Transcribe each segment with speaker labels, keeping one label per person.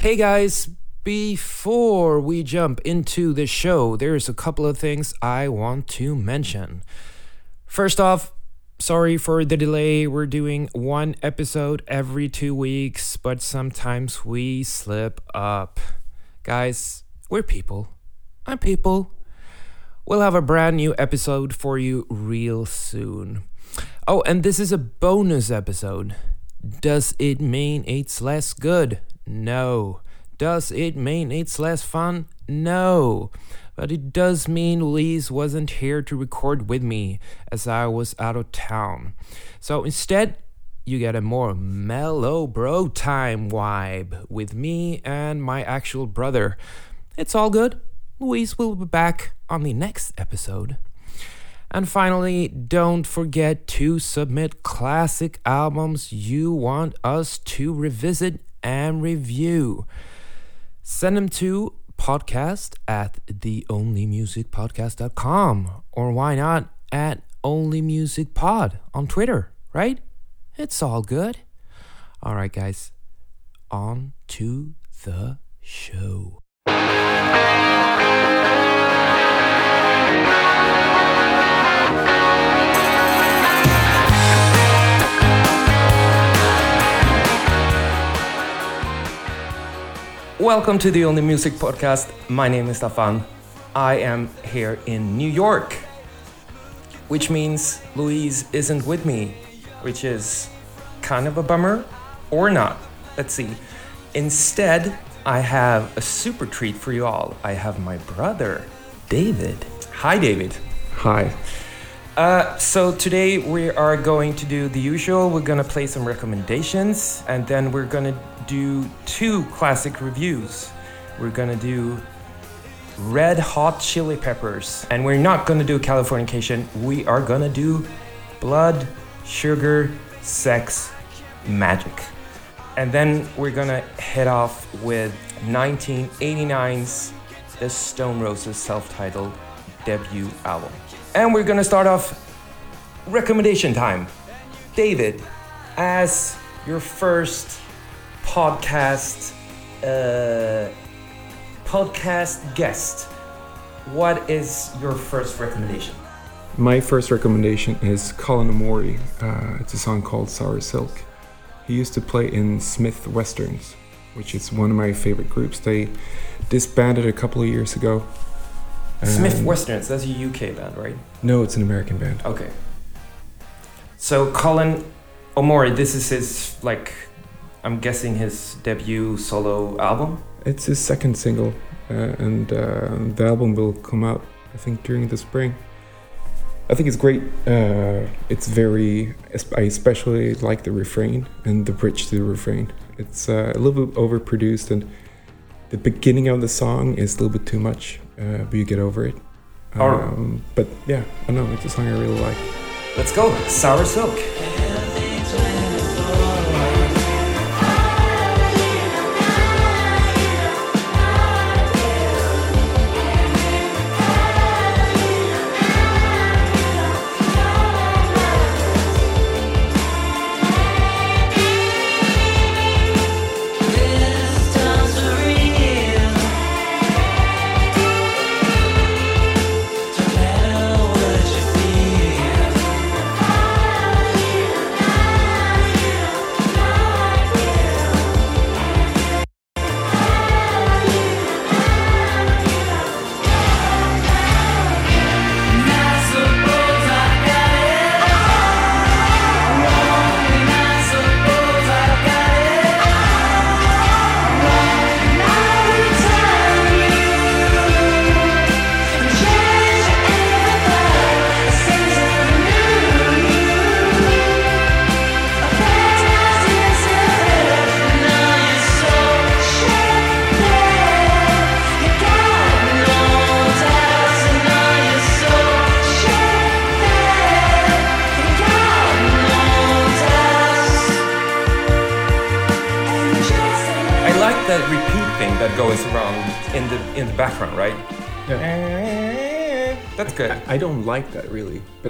Speaker 1: Hey guys, before we jump into the show, there's a couple of things I want to mention. First off, sorry for the delay. We're doing one episode every two weeks, but sometimes we slip up. Guys, we're people. I'm people. We'll have a brand new episode for you real soon. Oh, and this is a bonus episode. Does it mean it's less good? No. Does it mean it's less fun? No. But it does mean Louise wasn't here to record with me as I was out of town. So instead, you get a more mellow bro time vibe with me and my actual brother. It's all good. Louise will be back on the next episode. And finally, don't forget to submit classic albums you want us to revisit and review. Send them to podcast at theonlymusicpodcast.com or why not at onlymusicpod on Twitter, right? It's all good. All right, guys, on to the show. Welcome to the Only Music Podcast. My name is Stefan. I am here in New York, which means Louise isn't with me, which is kind of a bummer or not. Let's see. Instead, I have a super treat for you all. I have my brother, David. Hi, David.
Speaker 2: Hi.
Speaker 1: Uh, so today we are going to do the usual. We're gonna play some recommendations, and then we're gonna do two classic reviews. We're gonna do Red Hot Chili Peppers, and we're not gonna do Californication. We are gonna do Blood, Sugar, Sex, Magik, and then we're gonna head off with 1989's The Stone Roses self-titled debut album. And we're gonna start off recommendation time. David, as your first podcast uh, podcast guest, what is your first recommendation?
Speaker 2: My first recommendation is Cullen Omori. Uh, it's a song called Sour Silk. He used to play in Smith Westerns, which is one of my favorite groups. They disbanded a couple of years ago.
Speaker 1: Smith Westerns, that's a UK band, right?
Speaker 2: No, it's an American band.
Speaker 1: Okay. So Colin Omori, this is his like I'm guessing his debut solo album.
Speaker 2: It's his second single, uh, and uh, the album will come out, I think, during the spring. I think it's great. Uh, it's very. I especially like the refrain and the bridge to the refrain. It's uh, a little bit overproduced, and the beginning of the song is a little bit too much, uh, but you get over it. Um, but yeah, I know it's a song I really like.
Speaker 1: Let's go. Sour Silk.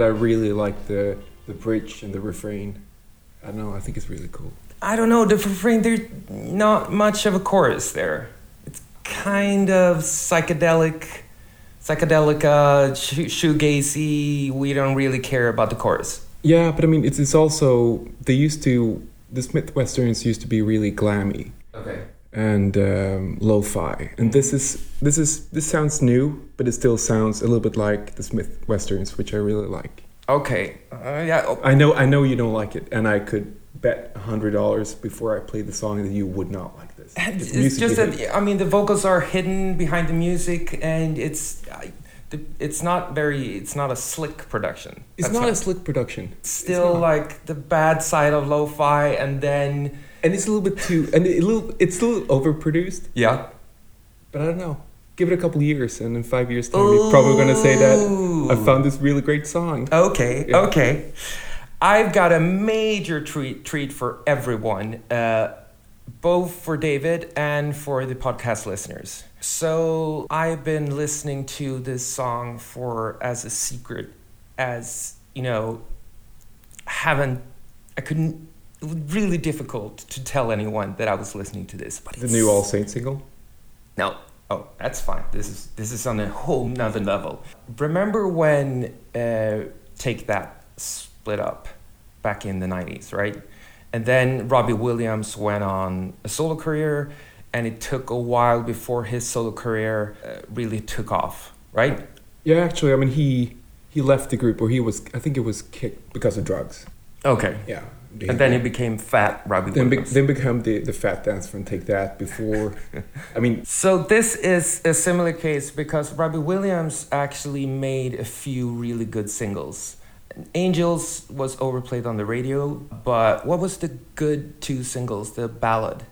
Speaker 2: But I really like the the bridge and the refrain. I don't know. I think it's really cool.
Speaker 1: I don't know the refrain. There's not much of a chorus there. It's kind of psychedelic, psychedelic, uh, sh- shoegazy. We don't really care about the chorus.
Speaker 2: Yeah, but I mean, it's it's also they used to the Smith westerns used to be really glammy
Speaker 1: Okay.
Speaker 2: And um, lo-fi, and this is this is this sounds new, but it still sounds a little bit like the Smith westerns, which I really like.
Speaker 1: Okay. Uh, yeah. oh,
Speaker 2: I know I know you don't like it, and I could bet a hundred dollars before I played the song that you would not like this.
Speaker 1: It's,
Speaker 2: music
Speaker 1: just that. I mean the vocals are hidden behind the music, and it's I, it's not very it's not a slick production.
Speaker 2: it's
Speaker 1: That's
Speaker 2: not a slick production.
Speaker 1: Still
Speaker 2: not.
Speaker 1: like the bad side of lo-fi, and then
Speaker 2: and it's a little bit too and a little it's still overproduced.
Speaker 1: yeah.
Speaker 2: But I don't know. Give it a couple years, and in five years' time, you're probably gonna say that I found this really great song.
Speaker 1: Okay,
Speaker 2: Yeah.
Speaker 1: okay. I've got a major treat treat for everyone, uh, both for David and for the podcast listeners. So I've been listening to this song for as a secret, as you know, haven't I couldn't. Really difficult to tell anyone that I was listening to this, but
Speaker 2: The new All Saints single.
Speaker 1: no. Oh, that's fine. This is this is on a whole nother level. Remember when uh, Take That split up back in the nineties, right? And then Robbie Williams went on a solo career, and it took a while before his solo career uh, really took off, right?
Speaker 2: Yeah, actually, I mean he he left the group, or he was I think it was kicked because of drugs.
Speaker 1: Okay.
Speaker 2: Yeah.
Speaker 1: And then he became Fat Robbie
Speaker 2: then, be, then become the the fat dance from Take That before. I mean,
Speaker 1: So this is a similar case because Robbie Williams actually made a few really good singles. Angels was overplayed on the radio, but what was the good two singles? The ballad,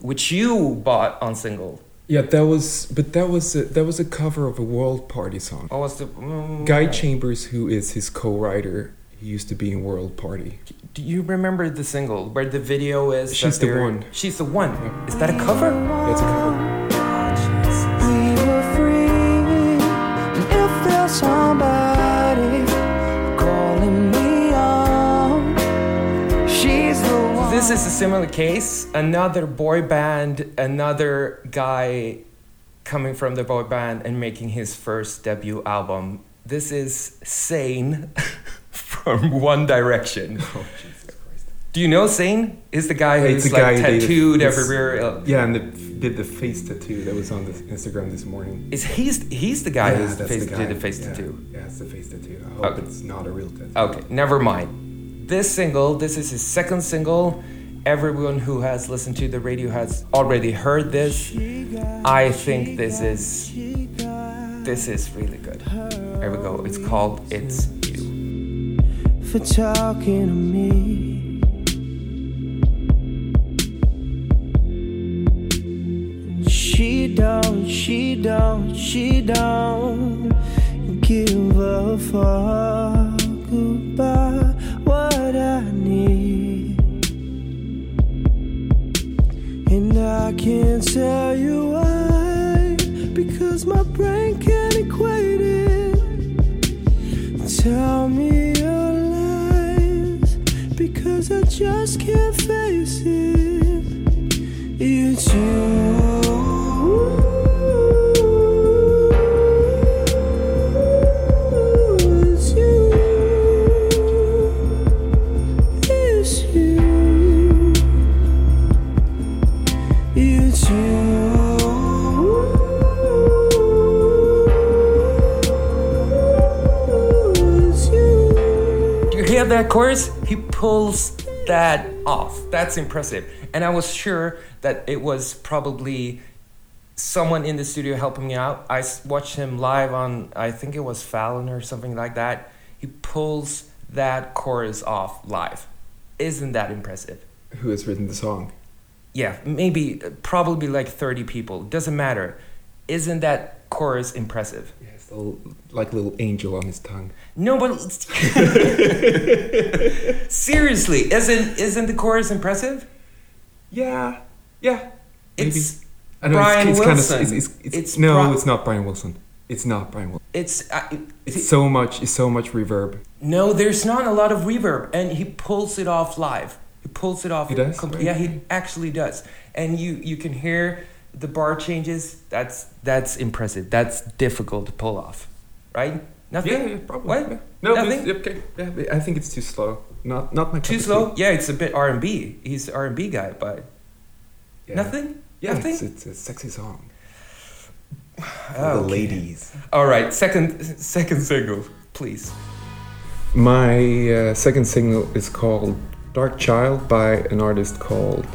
Speaker 1: which you bought on single.
Speaker 2: yeah, that was but that was a, that was a cover of a World Party song.
Speaker 1: What was the mm,
Speaker 2: Guy Chambers, who is his co-writer, he used to be in World Party.
Speaker 1: Do you remember the single where the video is?
Speaker 2: She's the one.
Speaker 1: She's the one. Is that a cover?
Speaker 2: Yeah, it's a cover.
Speaker 3: We were free, and if there's somebody calling me on, she's the one.
Speaker 1: This is a similar case. Another boy band, another guy coming from the boy band and making his first debut album. This is Zayn from One Direction.
Speaker 2: Oh
Speaker 1: Do you know Zayn? Is the guy who's
Speaker 2: the
Speaker 1: like
Speaker 2: guy did
Speaker 1: tattooed everywhere.
Speaker 2: Yeah, and the, did the face tattoo that was on the Instagram this morning.
Speaker 1: Is he's he's the guy
Speaker 2: yeah,
Speaker 1: who's the face
Speaker 2: the
Speaker 1: did the face
Speaker 2: yeah.
Speaker 1: tattoo?
Speaker 2: Yeah, it's the face tattoo. I hope
Speaker 1: Okay.
Speaker 2: it's not a real tattoo.
Speaker 1: Okay, never mind. This single, this is his second single. Everyone who has listened to the radio has already heard this. I think this is this is really good. Here we go. It's called It's.
Speaker 3: For talking to me. She don't, she don't, she don't give a fuck just can't face it. It's you.
Speaker 1: That chorus? He pulls that off. That's impressive. And I was sure that it was probably someone in the studio helping me out. I watched him live on, I think it was Fallon or something like that. He pulls that chorus off live. Isn't that impressive?
Speaker 2: Who has written the song?
Speaker 1: Yeah, maybe, probably like 30 people. Doesn't matter. Isn't that chorus impressive?
Speaker 2: Little, like a little angel on his tongue.
Speaker 1: No, but seriously, isn't isn't the chorus impressive?
Speaker 2: Yeah, yeah. maybe.
Speaker 1: It's
Speaker 2: I know
Speaker 1: Brian
Speaker 2: it's, it's
Speaker 1: Wilson.
Speaker 2: Kind of, it's, it's, it's, no,
Speaker 1: Bri-
Speaker 2: it's not Brian Wilson. It's not Brian Wilson.
Speaker 1: it's uh,
Speaker 2: It's so much. It's so much reverb.
Speaker 1: no. There's not a lot of reverb, and he pulls it off live. He pulls it off.
Speaker 2: He does? Really?
Speaker 1: Yeah, he actually does. And you you can hear the bar changes. That's that's impressive. That's difficult to pull off, right? Nothing.
Speaker 2: Yeah, yeah, probably.
Speaker 1: What?
Speaker 2: yeah. No,
Speaker 1: Nothing?
Speaker 2: okay. Yeah, I think it's too slow. Not not my
Speaker 1: Too slow? Yeah, it's a bit R and B. He's R and B guy, but
Speaker 2: Yeah.
Speaker 1: nothing.
Speaker 2: Yeah,
Speaker 1: Nothing?
Speaker 2: it's, it's a sexy song.
Speaker 1: Oh,
Speaker 2: the
Speaker 1: okay.
Speaker 2: ladies.
Speaker 1: All right, second second single, please.
Speaker 2: My uh, second single is called Dark Child by an artist called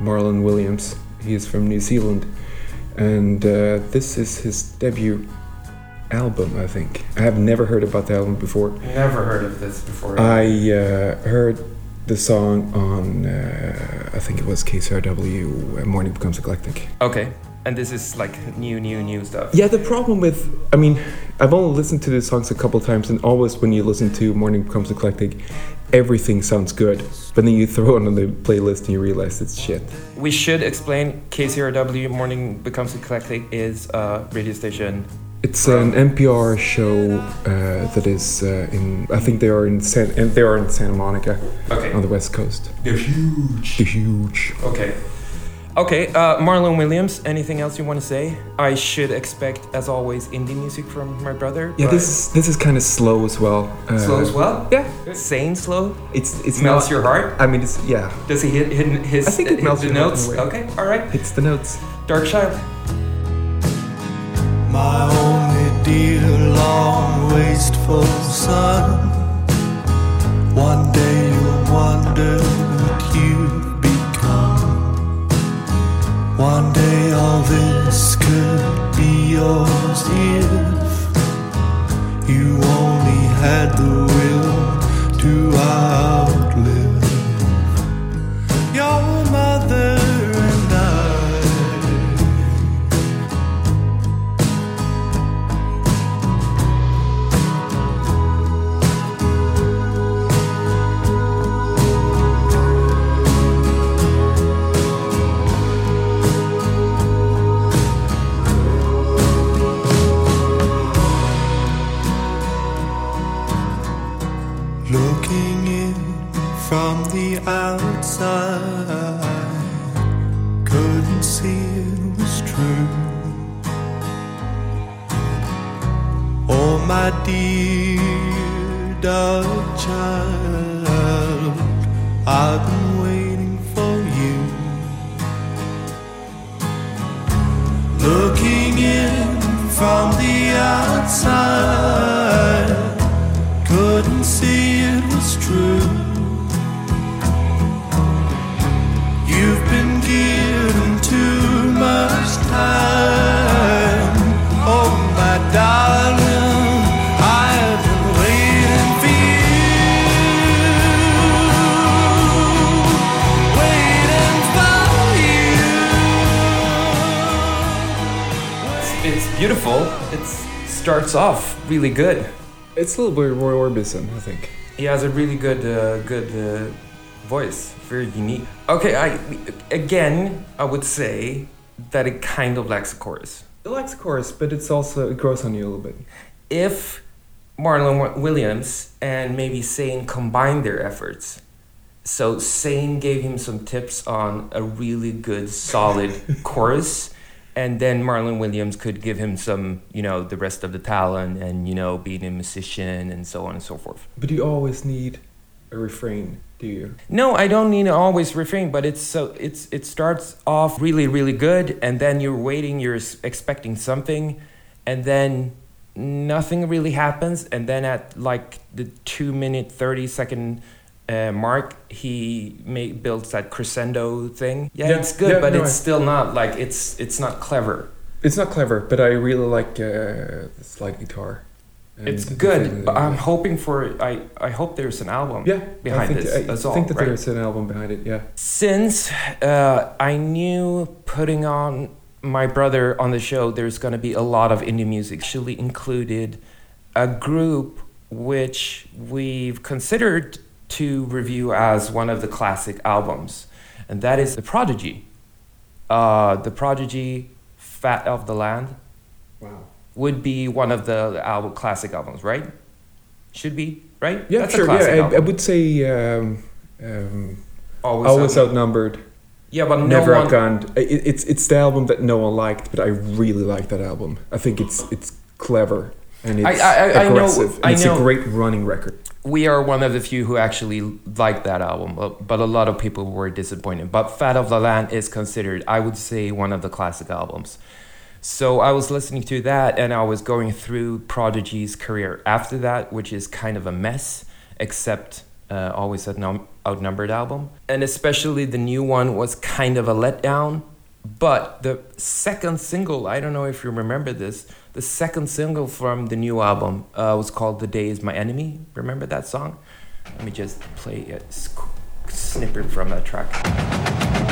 Speaker 2: Marlon Williams. He is from New Zealand. And uh, this is his debut album, I think. I have never heard about the album before.
Speaker 1: Never heard of this before.
Speaker 2: I uh, heard the song on, uh, I think it was KCRW, uh, Morning Becomes Eclectic.
Speaker 1: okay, and this is like new, new, new stuff.
Speaker 2: Yeah, the problem with, I mean, I've only listened to these songs a couple times, and always when you listen to Morning Becomes Eclectic, everything sounds good. But then you throw it on the playlist and you realize it's shit.
Speaker 1: We should explain KCRW Morning Becomes Eclectic is a radio station.
Speaker 2: It's an NPR show uh, that is uh, in, I think they are in San, they are in Santa Monica
Speaker 1: Okay.
Speaker 2: on the west coast.
Speaker 1: They're huge.
Speaker 2: They're huge.
Speaker 1: Okay. Okay, uh, Marlon Williams, anything else you want to say? I should expect, as always, indie music from my brother.
Speaker 2: Yeah, this is this is kind of slow as well. Uh,
Speaker 1: slow as well.
Speaker 2: Yeah,
Speaker 1: Zayn slow.
Speaker 2: it's it's
Speaker 1: melts
Speaker 2: not,
Speaker 1: your heart.
Speaker 2: I mean, it's yeah,
Speaker 1: Does he hit, hit his?
Speaker 2: I think it
Speaker 1: hit
Speaker 2: melts
Speaker 1: the
Speaker 2: your
Speaker 1: notes.
Speaker 2: a.
Speaker 1: Okay, all right.
Speaker 2: it's the notes.
Speaker 1: Dark Child.
Speaker 3: My only dear long wasteful son. One day
Speaker 1: starts off really good.
Speaker 2: It's a little bit Roy Orbison, I think.
Speaker 1: He has a really good, uh, good uh, voice. Very unique. Okay, I again, I would say that it kind of lacks a chorus.
Speaker 2: It lacks a chorus, but it's also it grows on you a little bit.
Speaker 1: If Marlon Williams and maybe Zayn combined their efforts, so Zayn gave him some tips on a really good, solid chorus, and then Marlon Williams could give him some, you know, the rest of the talent and you know, being a musician and so on and so forth.
Speaker 2: But you always need a refrain, do you?
Speaker 1: No, I don't need to always refrain, but it's so it's it starts off really really good, and then you're waiting, you're expecting something, and then nothing really happens, and then at like the two minute thirty second uh, mark, he may, builds that crescendo thing. Yeah,
Speaker 2: Yeah,
Speaker 1: it's good,
Speaker 2: yeah,
Speaker 1: but
Speaker 2: no,
Speaker 1: it's
Speaker 2: I-
Speaker 1: still not like it's it's not clever.
Speaker 2: It's not clever, but I really like uh, the slide guitar.
Speaker 1: It's good, but I'm hoping for I I hope there's an album.
Speaker 2: yeah
Speaker 1: behind
Speaker 2: I think,
Speaker 1: this
Speaker 2: I
Speaker 1: as all,
Speaker 2: think that
Speaker 1: right?
Speaker 2: there's an album behind it. Yeah,
Speaker 1: Since uh, I knew putting on my brother on the show, there's going to be a lot of indie music. Actually, included a group which we've considered to review as one of the classic albums, and that is The Prodigy. Uh, the Prodigy, Fat of the Land,
Speaker 2: wow.
Speaker 1: would be one of the album classic albums, right? Should be right.
Speaker 2: Yeah,
Speaker 1: That's
Speaker 2: sure. Yeah, I, I would say um, um,
Speaker 1: Always,
Speaker 2: Always
Speaker 1: Out-
Speaker 2: outnumbered,
Speaker 1: Yeah, but no
Speaker 2: never
Speaker 1: one.
Speaker 2: outgunned. It, it's it's the album that no one liked, but I really like that album. I think it's it's clever and
Speaker 1: I-
Speaker 2: it's
Speaker 1: I- I know-
Speaker 2: aggressive. and
Speaker 1: I
Speaker 2: it's
Speaker 1: know.
Speaker 2: a great running record.
Speaker 1: We are one of the few who actually liked that album, but, a lot of people were disappointed. But Fat of the Land is considered, I would say, one of the classic albums. So I was listening to that and I was going through Prodigy's career after that, which is kind of a mess, except uh, Always Outnum- Outnumbered album. And especially the new one was kind of a letdown. But the second single, I don't know if you remember this, the second single from the new album uh, was called The Day Is My Enemy. Remember that song? Let me just play a snippet from that track.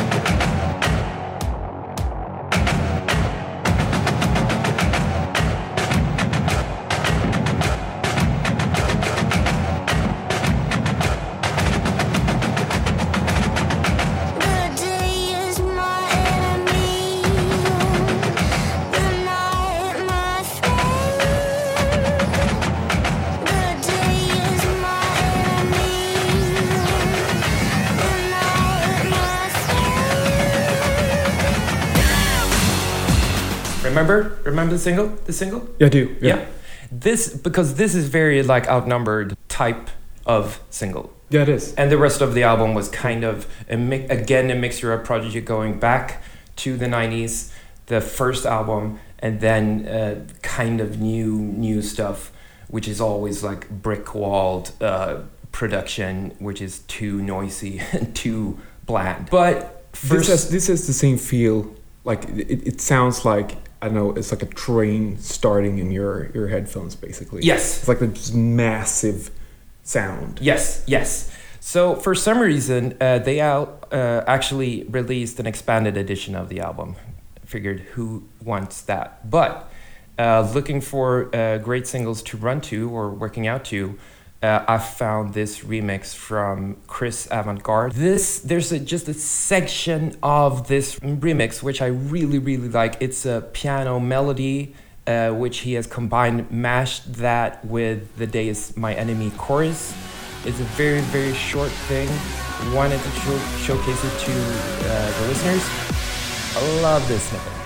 Speaker 1: Remember? Remember the single? The single?
Speaker 2: Yeah, I do.
Speaker 1: Yeah. This because this is very like outnumbered type of single.
Speaker 2: yeah, it is.
Speaker 1: And the rest of the album was kind of a mi- again a mixture of Prodigy going back to the 90s, the first album, and then uh, kind of new new stuff, which is always like brick walled uh, production, which is too noisy and too bland. But
Speaker 2: This
Speaker 1: first,
Speaker 2: has this has the same feel. Like it, it sounds like I don't know. It's like a train starting in your your headphones, basically.
Speaker 1: yes,
Speaker 2: It's like this massive sound.
Speaker 1: Yes, yes. So for some reason, uh, they out uh, actually released an expanded edition of the album. Figured who wants that? But uh, looking for uh, great singles to run to or working out to, uh, I found this remix from Chris Avantgarde. This there's a, just a section of this remix which I really really like. It's a piano melody uh, which he has combined, mashed that with The Day Is My Enemy chorus. It's a very, very short thing. Wanted to show, showcase it to uh, the listeners. I love this snippet.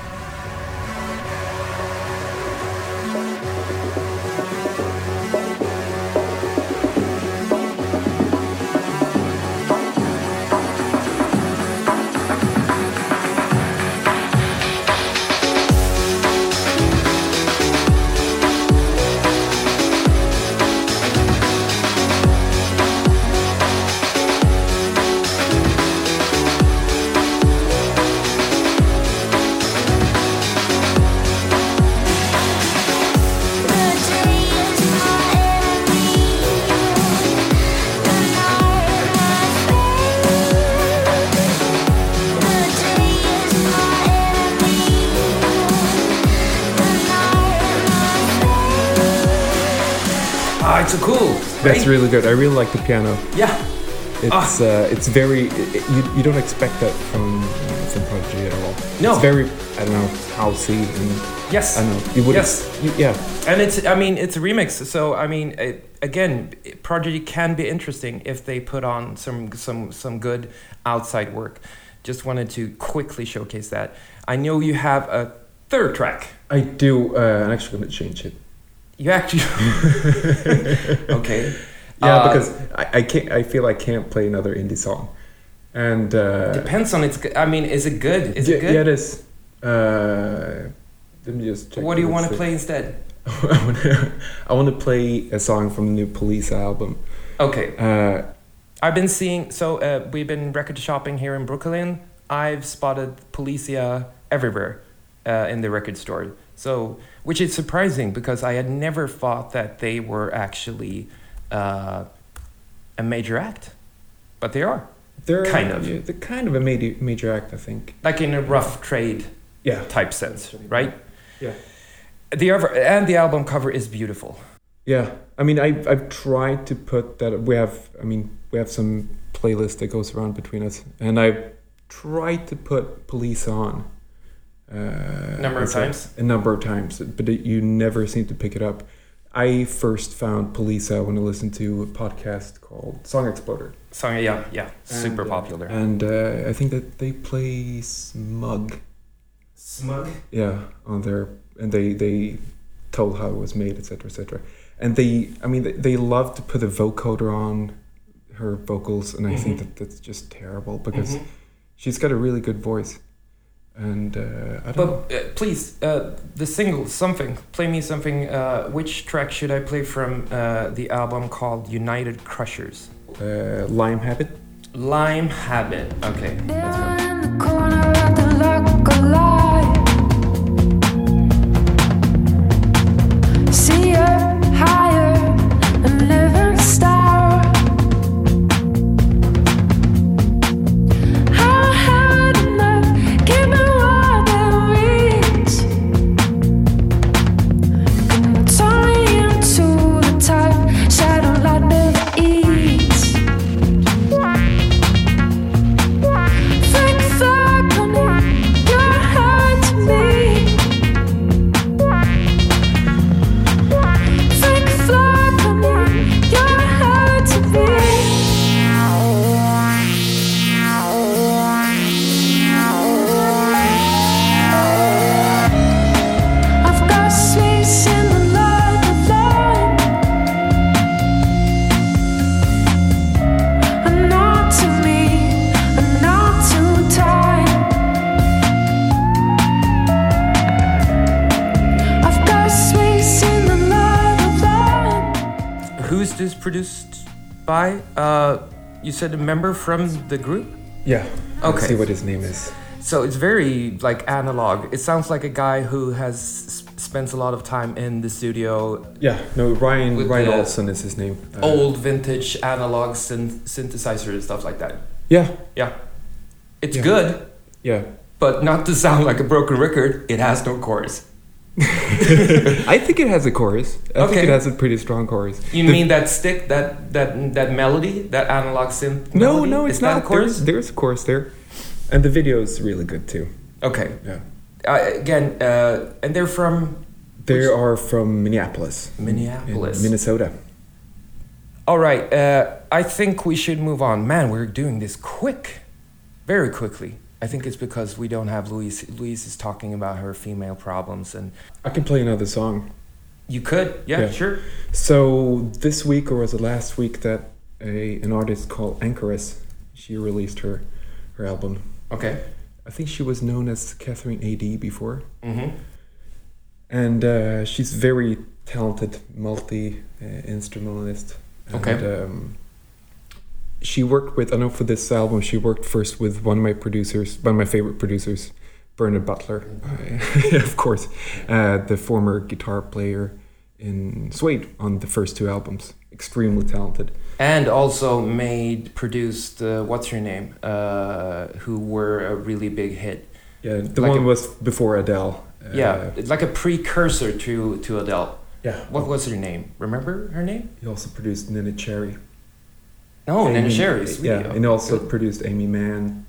Speaker 1: It's cool.
Speaker 2: That's
Speaker 1: right?
Speaker 2: really good. I really like the piano.
Speaker 1: Yeah.
Speaker 2: It's uh, it's very it, you, you don't expect that from from Prodigy at all.
Speaker 1: No.
Speaker 2: It's very I don't know housey and
Speaker 1: Yes.
Speaker 2: I don't know you would
Speaker 1: Yes.
Speaker 2: you, yeah
Speaker 1: And it's, I mean, it's a remix. So, I mean, it, again, Prodigy can be interesting if they put on some, some, some good outside work. Just wanted to quickly showcase that. I know you have a third track.
Speaker 2: I do. Uh, I'm actually going to change it.
Speaker 1: You actually. okay.
Speaker 2: Yeah,
Speaker 1: Uh,
Speaker 2: because I, I can't. I feel I can't play another indie song, and uh,
Speaker 1: Depends on its. I mean, is it good? Is
Speaker 2: yeah,
Speaker 1: it good?
Speaker 2: yeah, it is. Uh, let me just check.
Speaker 1: what do you want to play instead?
Speaker 2: I want to play a song from the new Poliça album.
Speaker 1: Okay.
Speaker 2: Uh,
Speaker 1: I've been seeing. So uh, we've been record shopping here in Brooklyn. I've spotted Poliça everywhere uh, in the record store. So, which is surprising because I had never thought that they were actually uh, a major act, but they are.
Speaker 2: they're
Speaker 1: Kind of.
Speaker 2: they're kind of a major major act, I think.
Speaker 1: Like in a rough trade
Speaker 2: Yeah,
Speaker 1: type sense, right?
Speaker 2: Yeah.
Speaker 1: The other and the album cover is beautiful.
Speaker 2: yeah. I mean, I I've tried to put that. We have. I mean, we have some playlist that goes around between us, and I've tried to put Poliça on. Uh,
Speaker 1: Number of
Speaker 2: as a-
Speaker 1: times?
Speaker 2: A number of times, but it, you never seem to pick it up. I first found Poliça when I listened to a podcast called Song Exploder.
Speaker 1: Song, yeah, yeah, super
Speaker 2: And, uh,
Speaker 1: popular.
Speaker 2: And uh, I think that they play Smug.
Speaker 1: Smug.
Speaker 2: Yeah, on their and they they told how it was made, etc., etc. And they, I mean, they, they love to put a vocoder on her vocals, and I think
Speaker 1: Mhm.
Speaker 2: that that's just terrible because
Speaker 1: Mhm.
Speaker 2: she's got a really good voice. And uh, I don't know.
Speaker 1: But uh, please, uh, the single, something. Play me something. Uh, which track should I play from uh, the album called United Crushers?
Speaker 2: Uh, Lime Habit.
Speaker 1: Lime Habit. Okay, you said a member from the group.
Speaker 2: Yeah. Let's
Speaker 1: Okay.
Speaker 2: see what his name is.
Speaker 1: So it's very like analog. It sounds like a guy who has spends a lot of time in the studio,
Speaker 2: Yeah. No, Ryan Ryan Olson is his name. Uh,
Speaker 1: old vintage analog synth- synthesizer and stuff like that.
Speaker 2: Yeah.
Speaker 1: Yeah, it's
Speaker 2: Yeah.
Speaker 1: good,
Speaker 2: Yeah.
Speaker 1: but not to sound like a broken record. It has no chorus.
Speaker 2: I think it has a chorus. I think it has a pretty strong chorus.
Speaker 1: You
Speaker 2: The-
Speaker 1: mean that stick, that that that melody, that analog synth?
Speaker 2: No,
Speaker 1: melody?
Speaker 2: no,
Speaker 1: Is
Speaker 2: it's
Speaker 1: that
Speaker 2: not.
Speaker 1: a chorus.
Speaker 2: There's, there's a chorus there, and the video is really good too.
Speaker 1: Okay.
Speaker 2: Yeah.
Speaker 1: Uh, again, uh, and they're from
Speaker 2: They
Speaker 1: Which-
Speaker 2: are from Minneapolis,
Speaker 1: Minneapolis.
Speaker 2: Minnesota.
Speaker 1: All right. Uh, I think we should move on. Man, we're doing this quick, very quickly. I think it's because we don't have Louise. Louise is talking about her female problems, and
Speaker 2: I can play another song.
Speaker 1: you could, yeah,
Speaker 2: Yeah.
Speaker 1: sure.
Speaker 2: So this week, or was it last week, that a an artist called Anchoress, she released her her album.
Speaker 1: Okay.
Speaker 2: I think she was known as Catherine A.D. before,
Speaker 1: Mm-hmm.
Speaker 2: and uh, she's very talented multi uh, instrumentalist. And,
Speaker 1: Okay.
Speaker 2: Um, she worked with I know for this album she worked first with one of my producers, one of my favorite producers, Bernard Butler, of course, uh, the former guitar player in Suede on the first two albums. Extremely talented.
Speaker 1: And also made produced uh, what's her name, uh, who were a really big hit.
Speaker 2: Yeah, the
Speaker 1: Like
Speaker 2: one
Speaker 1: a-
Speaker 2: was before Adele. Uh,
Speaker 1: yeah, like a precursor to to Adele.
Speaker 2: yeah.
Speaker 1: What was her name? Remember her name?
Speaker 2: He also produced Neneh Cherry.
Speaker 1: No, Nana
Speaker 2: Amy-
Speaker 1: Sherry's
Speaker 2: Yeah, and also
Speaker 1: Good.
Speaker 2: produced Aimee Mann,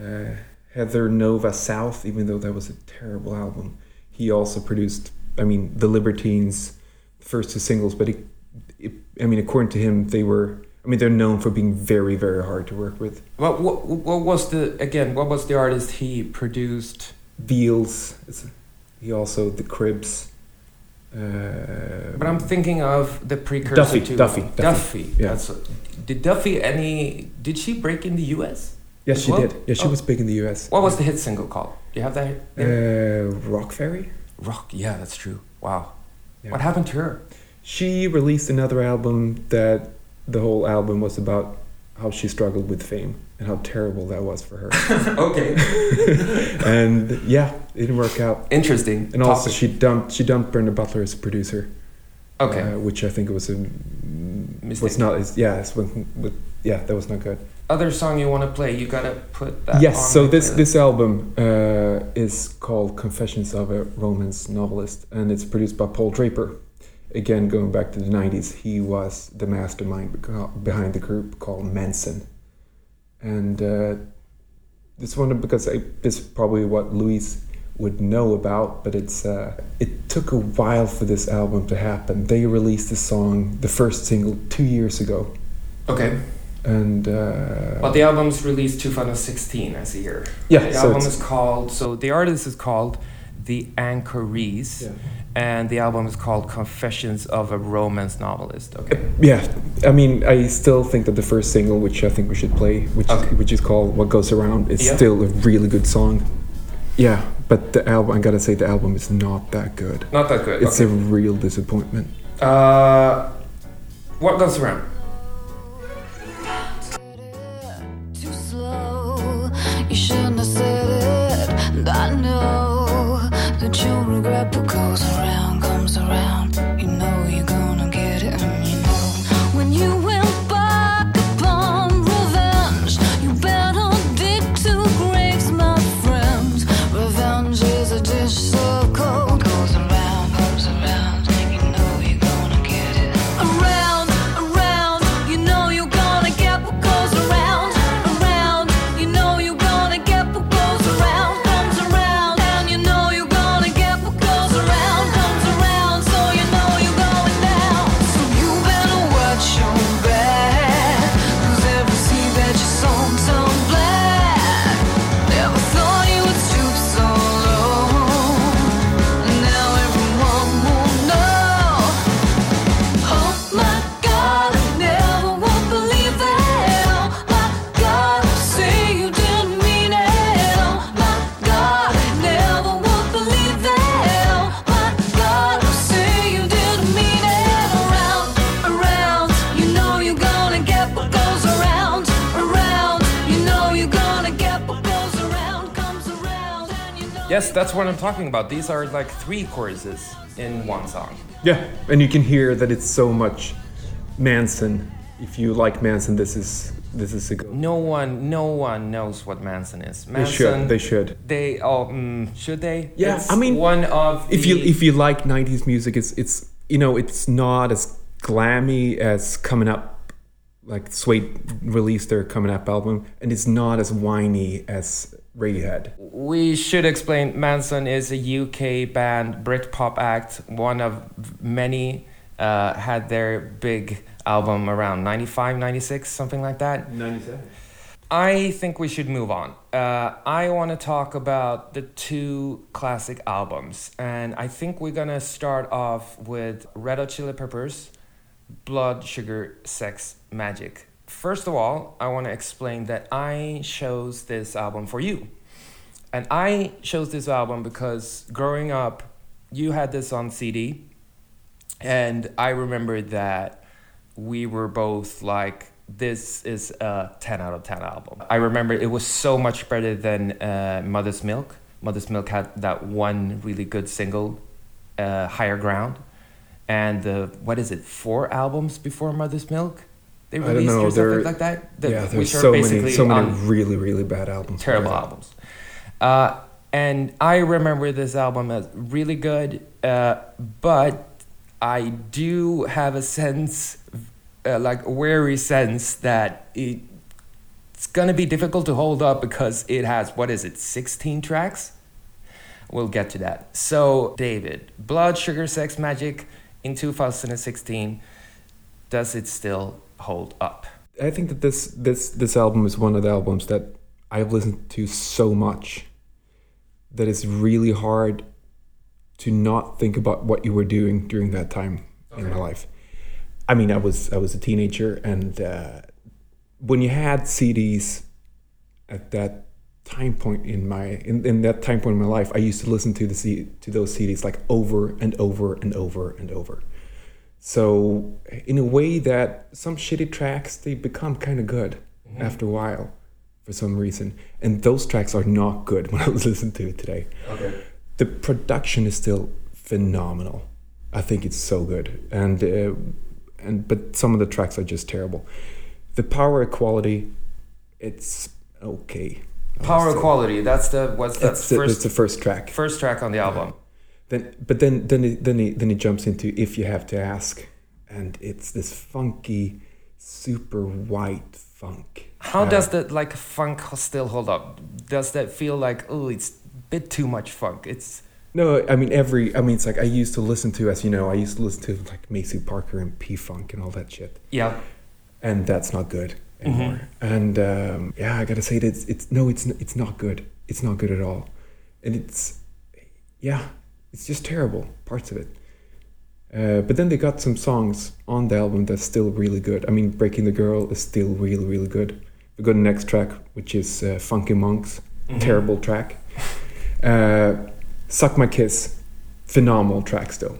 Speaker 2: uh, Heather Nova South, even though that was a terrible album. He also produced, I mean, The Libertines, first two singles, but it, it, I mean, according to him, they were, I mean, they're known for being very, very hard to work with.
Speaker 1: What, what what was the again? What was the artist he produced?
Speaker 2: Veils, he also, The Cribs. Uh,
Speaker 1: But I'm thinking of the precursor
Speaker 2: Duffy,
Speaker 1: to
Speaker 2: Duffy,
Speaker 1: Duffy.
Speaker 2: Duffy, yeah.
Speaker 1: That's did Duffy any? Did she break in the U.S.?
Speaker 2: yes, she
Speaker 1: well?
Speaker 2: did. Yeah, she
Speaker 1: Oh.
Speaker 2: was big in the US.
Speaker 1: What was the hit single called? Do you have that?
Speaker 2: Uh, Rockferry?
Speaker 1: Rock. Yeah, that's true. Wow.
Speaker 2: Yeah.
Speaker 1: What happened to her?
Speaker 2: She released another album that the whole album was about how she struggled with fame and how terrible that was for her.
Speaker 1: okay.
Speaker 2: and yeah, it didn't work out.
Speaker 1: Interesting.
Speaker 2: And also,
Speaker 1: topic.
Speaker 2: she dumped she dumped Bernard Butler as a producer.
Speaker 1: Okay.
Speaker 2: uh, which I think was a
Speaker 1: Mistake.
Speaker 2: was not as yeah, it's with, with, yeah, that was not good.
Speaker 1: Other song you want to play? You gotta put that.
Speaker 2: yes, so this
Speaker 1: playlist.
Speaker 2: this album uh, is called Confessions of a Romance Novelist, and it's produced by Paul Draper. Again, going back to the '90s, he was the mastermind behind the group called Mansun, and uh, this one because I, this is probably what Louise would know about, but it's uh, it took a while for this album to happen. They released the song, the first single, two years ago,
Speaker 1: Okay.
Speaker 2: and uh,
Speaker 1: But the album's released 2016, I see here.
Speaker 2: Yeah,
Speaker 1: The
Speaker 2: so
Speaker 1: album is called, so the artist is called The Anchoress,
Speaker 2: Yeah.
Speaker 1: and the album is called Confessions of a Romance Novelist. Okay.
Speaker 2: yeah, I mean, I still think that the first single, which I think we should play, which
Speaker 1: Okay.
Speaker 2: which is called "What Goes Around," is
Speaker 1: Yeah.
Speaker 2: still a really good song. Yeah, but the album, I gotta say, the album is not that good.
Speaker 1: Not that good.
Speaker 2: It's
Speaker 1: okay.
Speaker 2: a real disappointment.
Speaker 1: Uh, what goes around? Yes, that's what I'm talking about. These are like three choruses in one song.
Speaker 2: Yeah, and you can hear that it's so much Mansun. If you like Mansun, this is this is a good.
Speaker 1: No one, no one knows what Mansun is.
Speaker 2: They should. They should.
Speaker 1: They oh, mm, should they?
Speaker 2: Yeah,
Speaker 1: It's
Speaker 2: I mean,
Speaker 1: one of
Speaker 2: If you if you like '90s music, it's it's you know it's not as glammy as coming up, like Suede released their coming up album, and it's not as whiny as Radiohead.
Speaker 1: We should explain Mansun is a UK band, Britpop act, one of many. Uh, had their big album around 95, 96, something like that.
Speaker 2: '97.
Speaker 1: I think we should move on. Uh, I want to talk about the two classic albums, and I think we're gonna start off with Red Hot Chili Peppers, Blood, Sugar, Sex, Magik. First of all, I want to explain that I chose this album for you. And I chose this album because growing up, you had this on CD, and I remember that we were both like, this is a 10 out of 10 album. I remember it was so much better than uh, Mother's Milk. Mother's Milk had that one really good single, uh, Higher Ground. And the, what is it, four albums before Mother's Milk? They released
Speaker 2: know,
Speaker 1: or something like that? That-
Speaker 2: yeah, there's so many so many really really bad albums.
Speaker 1: terrible albums. Uh, and I remember this album as really good, uh, but I do have a sense, uh, like a wary sense, that it, it's gonna be difficult to hold up because it has what is it, sixteen tracks? We'll get to that. So, David, Blood, Sugar, Sex, Magik in 2016, does it still hold up?
Speaker 2: I think that this this this album is one of the albums that I've listened to so much that it's really hard to not think about what you were doing during that time in my life. I mean, I was I was a teenager, and uh, when you had CDs at that time point in my in, in that time point in my life, I used to listen to the C, to those CDs like over and over and over and over. So in a way that some shitty tracks they become kind of good after a while for some reason, and those tracks are not good when I was listening to it today.
Speaker 1: Okay.
Speaker 2: The production is still phenomenal. I think it's so good, and uh, and but some of the tracks are just terrible. The power equality, it's okay.
Speaker 1: Power Equality. That's the what's
Speaker 2: That's the,
Speaker 1: first
Speaker 2: that's the first track.
Speaker 1: first track on the album.
Speaker 2: Then, but then, then, it, then, he, then he jumps into "If You Have to Ask," and it's this funky, super white funk.
Speaker 1: How
Speaker 2: Uh,
Speaker 1: does that like funk still hold up? Does that feel like oh it's a bit too much funk. It's
Speaker 2: No, I mean every. I mean it's like I used to listen to, as you know, I used to listen to like Maceo Parker and P Funk and all that shit,
Speaker 1: yeah,
Speaker 2: and that's not good anymore. And um, yeah, I gotta say that it's, it's no, it's it's not good. It's not good at all, and it's yeah, it's just terrible parts of it. Uh, but then they got some songs on the album that's still really good. I mean, Breaking the Girl is still really, really good. We got the next track, which is uh, Funky Monks, terrible track. Uh, Suck My Kiss, phenomenal track still.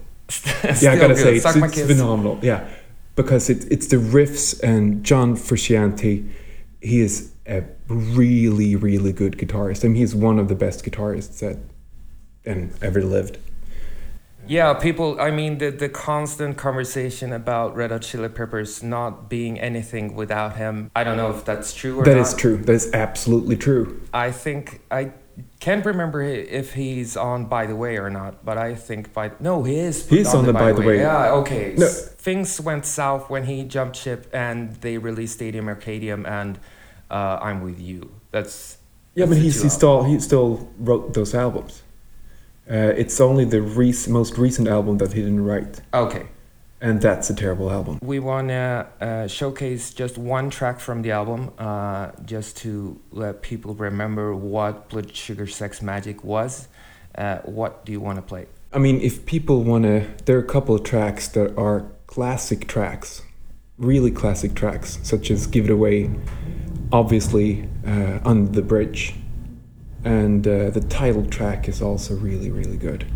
Speaker 2: yeah, I gotta
Speaker 1: good.
Speaker 2: say, it's,
Speaker 1: Suck My
Speaker 2: it's
Speaker 1: Kiss.
Speaker 2: phenomenal. Yeah, because it, it's the riffs and John Frusciante, he is a really, really good guitarist. I mean, he's one of the best guitarists that and ever lived.
Speaker 1: Yeah, people. I mean, the the constant conversation about Red Hot Chili Peppers not being anything without him. I don't know if that's true or
Speaker 2: That
Speaker 1: not.
Speaker 2: is true. That is absolutely true.
Speaker 1: I think I can't remember if he's on By the Way or not, but I think by no, he is.
Speaker 2: He's on the By the Way.
Speaker 1: Yeah, okay.
Speaker 2: No.
Speaker 1: Things went south when he jumped ship and they released Stadium Arcadium and uh, I'm with you. That's
Speaker 2: Yeah,
Speaker 1: that's
Speaker 2: but he's, he still he still wrote those albums. Uh, it's only the rec- most recent album that he didn't write,
Speaker 1: okay.
Speaker 2: and that's a terrible album.
Speaker 1: We want to uh, showcase just one track from the album, uh, just to let people remember what Blood Sugar Sex Magik was. Uh, what do you want to play?
Speaker 2: I mean, if people want to, there are a couple of tracks that are classic tracks, really classic tracks, such as "Give It Away," obviously uh, "Under the Bridge," and uh, the title track is also really, really good.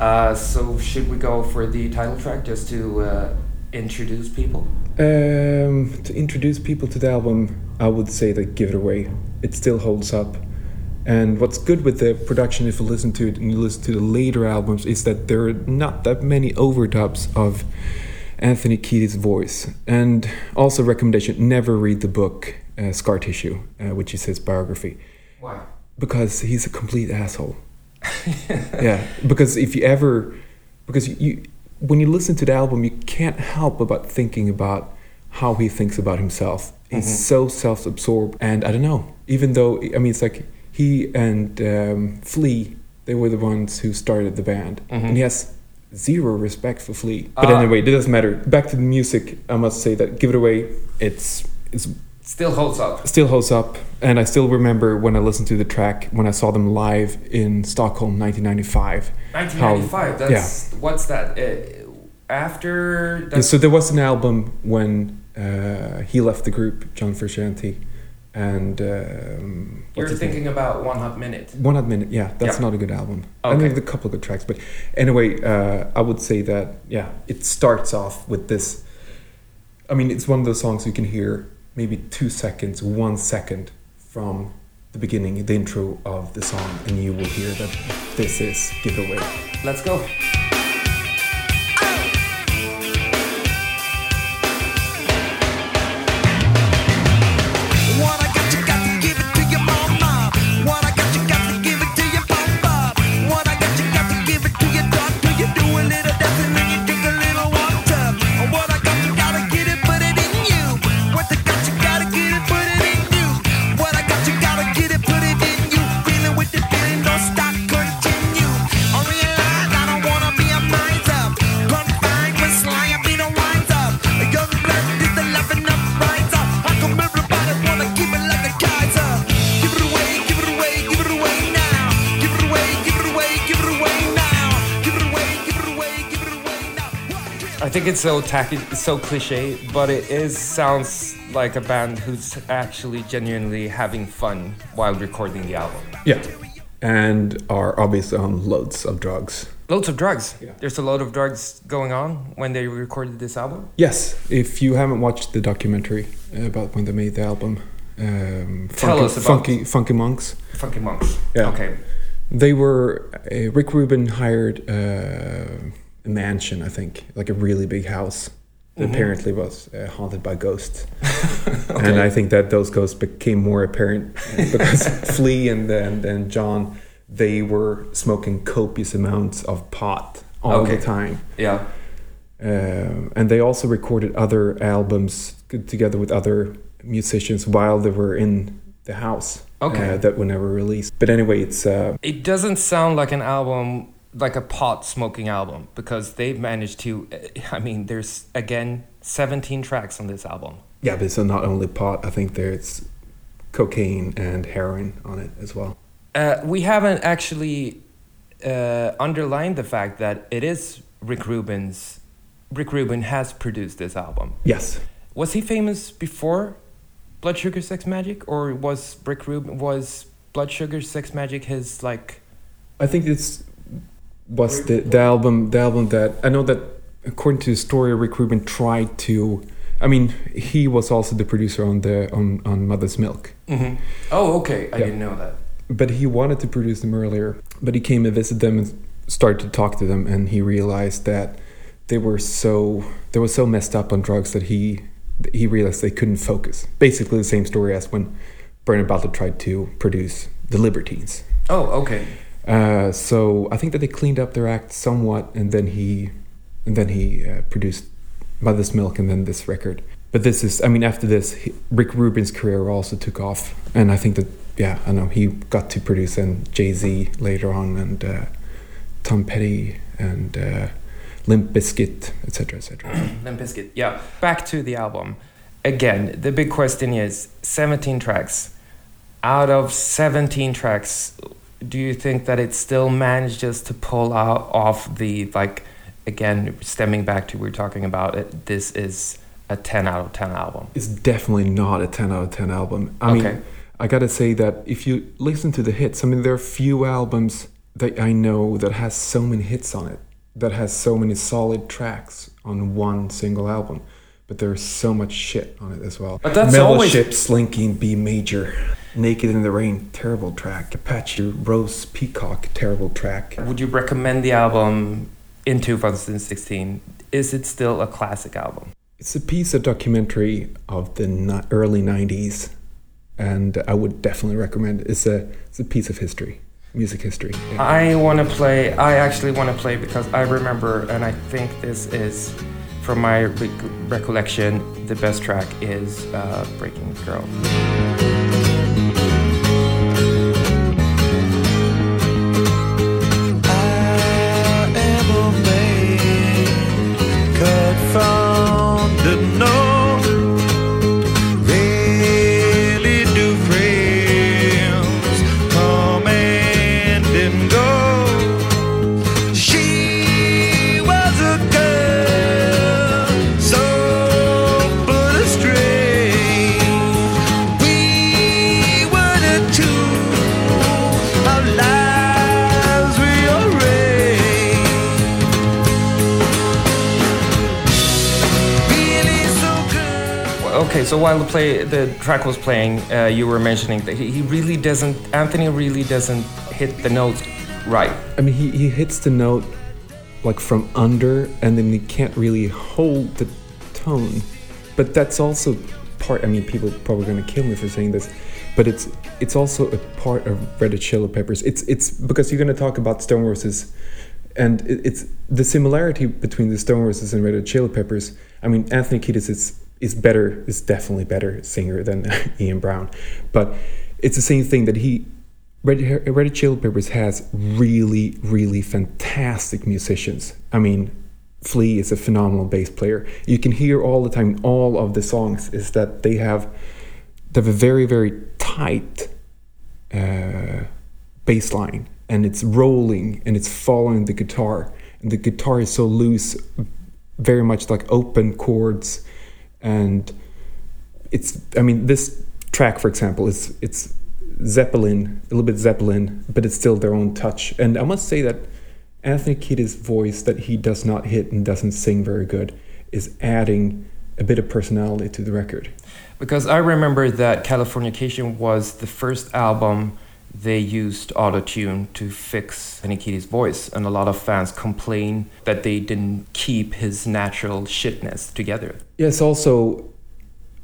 Speaker 1: Uh, so should we go for the title track just to uh, introduce people?
Speaker 2: Um, to introduce people to the album, I would say that "Give It Away." It still holds up. And what's good with the production, if you listen to it and you listen to the later albums, is that there are not that many overdubs of Anthony Kiedis' voice. And also, recommendation: never read the book uh, Scar Tissue, uh, which is his biography,
Speaker 1: Why?
Speaker 2: Because he's a complete asshole. yeah, because if you ever, because you, when you listen to the album, you can't help but thinking about how he thinks about himself. He's so self-absorbed, and I don't know. Even though I mean, it's like he and um, Flea, they were the ones who started the band, and he has zero respect for Flea. But
Speaker 1: Ah.
Speaker 2: anyway, it doesn't matter. Back to the music, I must say that "Give It Away," it's it's
Speaker 1: Still holds up.
Speaker 2: still holds up and i still remember when i listened to the track when i saw them live in stockholm 1995
Speaker 1: 1995.
Speaker 2: How-
Speaker 1: That's what's that? Uh, after
Speaker 2: Yeah, so there was an album when uh, he left the group john frusciante and um,
Speaker 1: you're thinking about One Hot Minute.
Speaker 2: one hot minute yeah that's
Speaker 1: Yeah.
Speaker 2: not a good album
Speaker 1: Okay.
Speaker 2: and there's a couple of good tracks but anyway uh, i would say that yeah it starts off with this i mean it's one of those songs you can hear maybe two seconds one second from the beginning the intro of the song and you will hear that this is Giveaway.
Speaker 1: Let's go. Think it's so tacky, it's so cliche, but it is sounds like a band who's actually genuinely having fun while recording the album.
Speaker 2: yeah and are obviously on loads of drugs
Speaker 1: Loads of drugs.
Speaker 2: Yeah.
Speaker 1: There's a lot of drugs going on when they recorded this album.
Speaker 2: yes if you haven't watched the documentary about when they made the album um,
Speaker 1: Tell
Speaker 2: funky,
Speaker 1: us about-
Speaker 2: funky funky monks
Speaker 1: Funky Monks.
Speaker 2: Yeah.
Speaker 1: Okay.
Speaker 2: They were uh, Rick Rubin hired uh, mansion, I think, like a really big house. That apparently was uh, haunted by ghosts, and I think that those ghosts became more apparent because Flea and and, and John they were smoking copious amounts of pot all
Speaker 1: Okay.
Speaker 2: the time,
Speaker 1: Yeah.
Speaker 2: uh, and they also recorded other albums together with other musicians while they were in the house.
Speaker 1: Okay.
Speaker 2: uh, that were never released. But anyway, it's uh,
Speaker 1: It doesn't sound like an album, like a pot smoking album, because they've managed to. I mean, there's again 17 tracks on this album.
Speaker 2: yeah, but it's not only pot. I think there's cocaine and heroin on it as well.
Speaker 1: Uh, we haven't actually uh, underlined the fact that it is Rick Rubin's. Rick Rubin has produced this album.
Speaker 2: Yes,
Speaker 1: Was he famous before Blood Sugar Sex Magik, or was Rick Rubin was Blood Sugar Sex Magik his like?
Speaker 2: I think it's was the, the album the album that I know that according to the story Rick Rubin tried to I mean he was also the producer on the on, on Mother's Milk
Speaker 1: Mm-hmm. Oh, okay. I
Speaker 2: Yeah.
Speaker 1: didn't know that.
Speaker 2: but he wanted to produce them earlier but he came and visited them and started to talk to them and he realized that they were so they were so messed up on drugs that he he realized they couldn't focus basically the same story as when Bernard Butler tried to produce the Libertines
Speaker 1: Oh, okay.
Speaker 2: Uh, so I think that they cleaned up their act somewhat, and then he, and then he uh, produced Mother's Milk, and then this record. But this is, I mean, after this, he, Rick Rubin's career also took off, and I think that, yeah, I know he got to produce and Jay Z later on, and uh, Tom Petty and uh, Limp Bizkit, etc., etc.
Speaker 1: Limp Bizkit. Yeah. Back to the album. Again, the big question is 17 tracks. Out of 17 tracks, do you think that it still manages to pull out off the like again stemming back to we we're talking about it this is a 10 out of 10 album.
Speaker 2: It's definitely not a 10 out of 10 album. I
Speaker 1: Okay.
Speaker 2: mean, I gotta say that if you listen to the hits, I mean, there are few albums that I know that has so many hits on it, that has so many solid tracks on one single album. But there's so much shit on it as well.
Speaker 1: But that's always-
Speaker 2: Ship, Slinky, B major. Naked in the Rain, terrible track. Apache Rose Peacock, terrible track.
Speaker 1: Would you recommend the album in 2016? Is it still a classic album?
Speaker 2: It's a piece of documentary of the early 90s, and I would definitely recommend it. It's a, it's a piece of history, music history. Yeah.
Speaker 1: I want to play. I actually want to play because I remember, and I think this is, from my rec- recollection, the best track is uh, "Breaking Girl." While the play the track was playing, uh, you were mentioning that he, he really doesn't. Anthony really doesn't hit the notes right.
Speaker 2: I mean, he, he hits the note like from under, and then he can't really hold the tone. But that's also part. I mean, people are probably going to kill me for saying this, but it's it's also a part of Red Hot Chili Peppers. It's it's because you're going to talk about Stone Roses, and it, it's the similarity between the Stone Roses and Red Hot Chili Peppers. I mean, Anthony Kiedis is is better, is definitely better singer than Ian Brown, but it's the same thing that he Red, Red Chili Peppers has really, really fantastic musicians. I mean, Flea is a phenomenal bass player. You can hear all the time, all of the songs, is that they have they have a very, very tight uh, bass line, and it's rolling and it's following the guitar, and the guitar is so loose, very much like open chords, and it's. I mean, this track, for example, is it's Zeppelin, a little bit Zeppelin, but it's still their own touch. And I must say that Anthony Kiedis' voice, that he does not hit and doesn't sing very good, is adding a bit of personality to the record.
Speaker 1: Because I remember that California Californication was the first album they used auto-tune to fix Anthony voice, and a lot of fans complain that they didn't keep his natural shitness together.
Speaker 2: Yes, also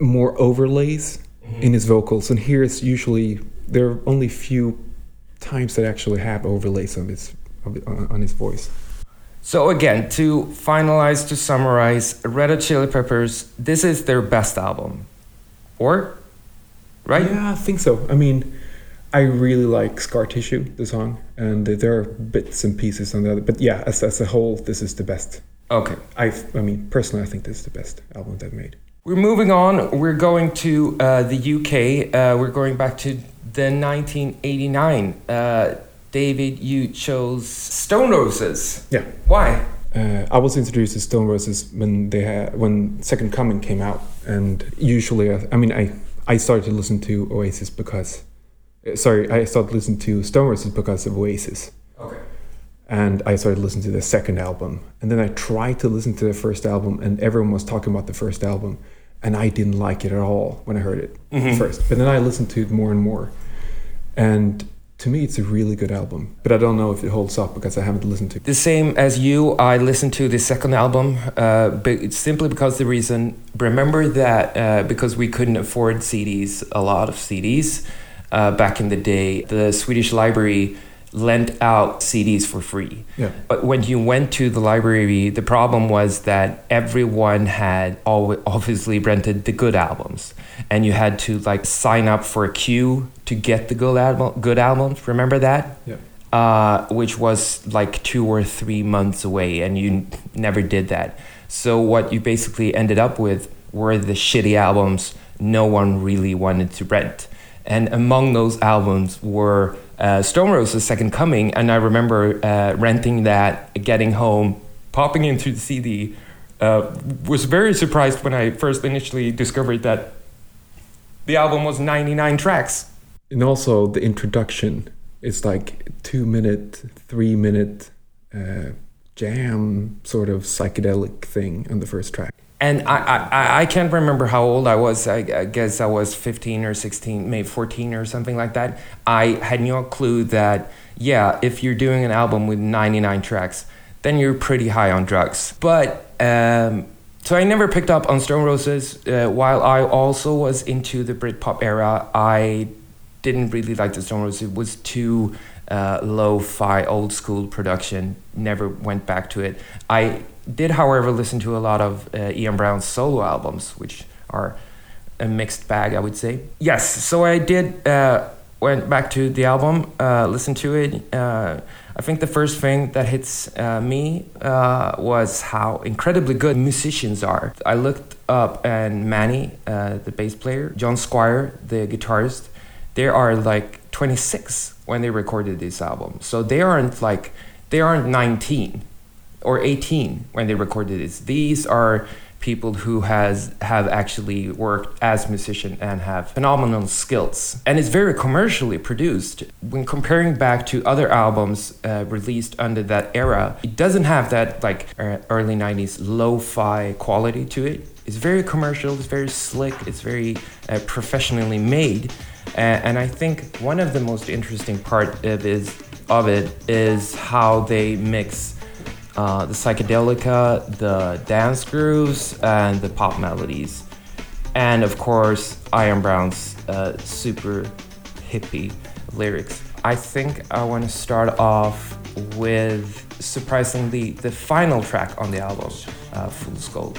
Speaker 2: more overlays mm-hmm. in his vocals, and here it's usually there are only few times that actually have overlays on his on uh, on his voice.
Speaker 1: So again, to finalize, to summarize, Red Hot Chili Peppers, this is their best album, or right?
Speaker 2: Yeah, I think so. I mean, I really like Scar Tissue, the song, and there are bits and pieces on the other. But yeah, as, as a whole, this is the best.
Speaker 1: Okay.
Speaker 2: I, I mean, personally, I think this is the best album they've made.
Speaker 1: We're moving on. We're going to uh, the UK. Uh, we're going back to the 1989. Uh, David, you chose Stone Roses.
Speaker 2: Yeah.
Speaker 1: Why?
Speaker 2: Uh, I was introduced to Stone Roses when they had when Second Coming came out, and usually, I, I mean, I I started to listen to Oasis because, uh, sorry, I started listening to Stone Roses because of Oasis,
Speaker 1: Okay.
Speaker 2: and I started listening to the second album, and then I tried to listen to the first album, and everyone was talking about the first album, and I didn't like it at all when I heard it
Speaker 1: Mhm.
Speaker 2: first, but then I listened to it more and more, and to me, it's a really good album, but I don't know if it holds up because I haven't listened to it.
Speaker 1: The same as you, I listened to the second album, uh, but it's simply because the reason. Remember that uh, because we couldn't afford CDs, a lot of CDs uh, back in the day, the Swedish library lent out CDs for free.
Speaker 2: Yeah.
Speaker 1: But when you went to the library, the problem was that everyone had obviously rented the good albums, and you had to like sign up for a queue to get the good album. Good albums. Remember that?
Speaker 2: Yeah.
Speaker 1: uh, which was like two or three months away, and you never did that. So what you basically ended up with were the shitty albums no one really wanted to rent, and among those albums were uh, Stone Roses' Second Coming, and I remember uh, renting that, getting home, popping into the CD. Uh, was very surprised when I first initially discovered that the album was 99 tracks.
Speaker 2: And also the introduction is like two minute, three minute uh, jam sort of psychedelic thing on the first track.
Speaker 1: And I, I, I- can't remember how old I was. I, I guess I was 15 or 16, maybe 14 or something like that. I had no clue that, yeah, if you're doing an album with 99 tracks, then you're pretty high on drugs. But, um, so I never picked up on Stone Roses. Uh, while I also was into the Britpop era, I didn't really like the Stone Roses. It was too uh, lo-fi, old school production. Never went back to it. I did, however, listen to a lot of uh, Ian Brown's solo albums, which are a mixed bag, I would say. Yes, so I did uh, went back to the album, uh, listened to it. Uh, I think the first thing that hits uh, me uh, was how incredibly good musicians are. I looked up and Mani, uh, the bass player, John Squire, the guitarist, they are like 26 when they recorded this album. So they aren't like they aren't 19 or 18 when they recorded this. These are people who has have actually worked as musician and have phenomenal skills. And it's very commercially produced. When comparing back to other albums uh, released under that era it doesn't have that like uh, early 90s lo-fi quality to it. It's very commercial it's very slick it's very uh, professionally made. And i think one of the most interesting part of is of it is how they mix uh, the psychedelica, the dance grooves, and the pop melodies. And of course, Ian Brown's uh, super hippie lyrics. I think I want to start off with surprisingly the final track on the album, uh, Fool's Gold.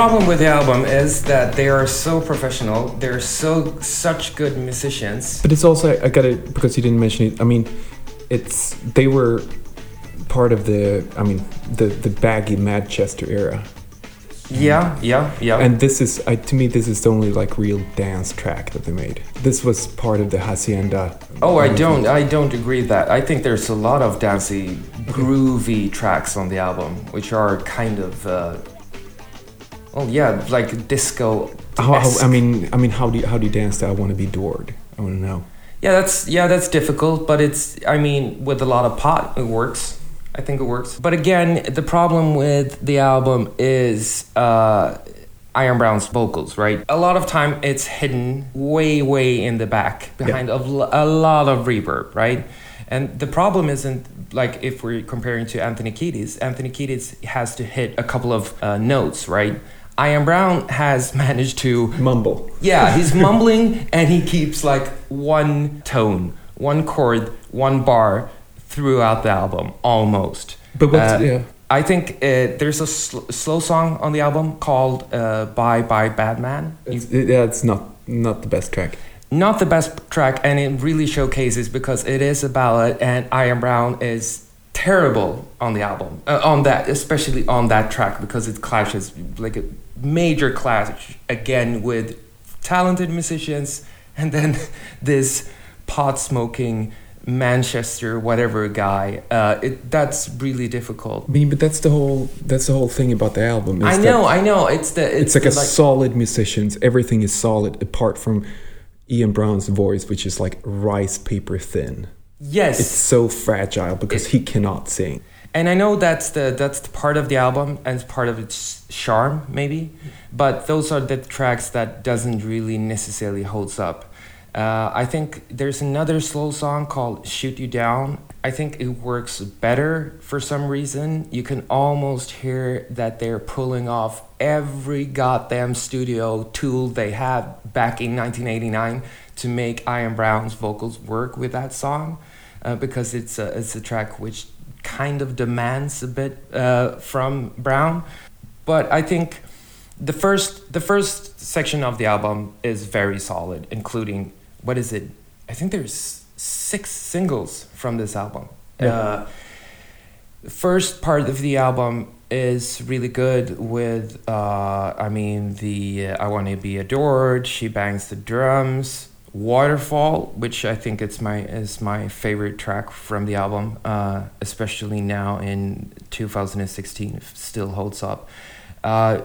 Speaker 1: Problem with the album is that they are so professional. They're so such good musicians.
Speaker 2: But it's also I got it because you didn't mention it. I mean, it's they were part of the I mean the the baggy Manchester era,
Speaker 1: Yeah, yeah, yeah.
Speaker 2: and this is I, to me this is the only like real dance track that they made. This was part of the hacienda.
Speaker 1: Oh, I don't. I don't agree with that. I think there's a lot of dancey, groovy tracks on the album, which are kind of, uh, well, yeah, like disco.
Speaker 2: How, how, I mean, I mean, how do you, how do you dance to "I Want to Be Adored"? I want to know.
Speaker 1: Yeah, that's yeah, that's difficult, but it's I mean, with a lot of pot, it works. I think it works. But again, the problem with the album is uh, Ian Brown's vocals, right? A lot of time it's hidden way, way in the back behind a l- a lot of reverb, right? And the problem isn't like if we're comparing to Anthony Kiedis. Anthony Kiedis has to hit a couple of uh, notes, right? Ian Brown has managed to
Speaker 2: Mumble.
Speaker 1: yeah, he's mumbling and he keeps like one tone, one chord, one bar throughout the album, almost.
Speaker 2: But what's-
Speaker 1: Uh,
Speaker 2: yeah.
Speaker 1: I think uh, there's a sl- slow song on the album called uh, "Bye Bye Bad Man."
Speaker 2: It's, it, yeah, it's not not the best track.
Speaker 1: not the best track, and it really showcases because it is a ballad, and Ian Brown is terrible on the album, uh, on that, especially on that track because it clashes like a major clash again with talented musicians, and then this pot smoking Manchester whatever guy. Uh, it that's really difficult.
Speaker 2: I mean, but that's the whole that's the whole thing about the album.
Speaker 1: I know, I know. It's the
Speaker 2: It's, like
Speaker 1: the,
Speaker 2: a solid musicians. Everything is solid apart from Ian Brown's voice, which is like rice paper thin.
Speaker 1: yes.
Speaker 2: It's so fragile because he cannot sing.
Speaker 1: And I know that's the that's the part of the album and part of its charm maybe, but those are the tracks that doesn't really necessarily holds up. Uh, I think there's another slow song called "Shoot You Down." I think it works better for some reason. You can almost hear that they're pulling off every goddamn studio tool they had back in 1989 to make Ian Brown's vocals work with that song, uh, because it's a it's a track which kind of demands a bit uh, from Brown. But I think the first the first section of the album is very solid, including what is it? I think there's six singles from this album.
Speaker 2: Yeah.
Speaker 1: Uh, the first part of the album is really good with uh, I mean the uh, I want to be adored. She bangs the drums. Waterfall, which I think it's my is my favorite track from the album, uh, especially now in 2016, still holds up. Uh,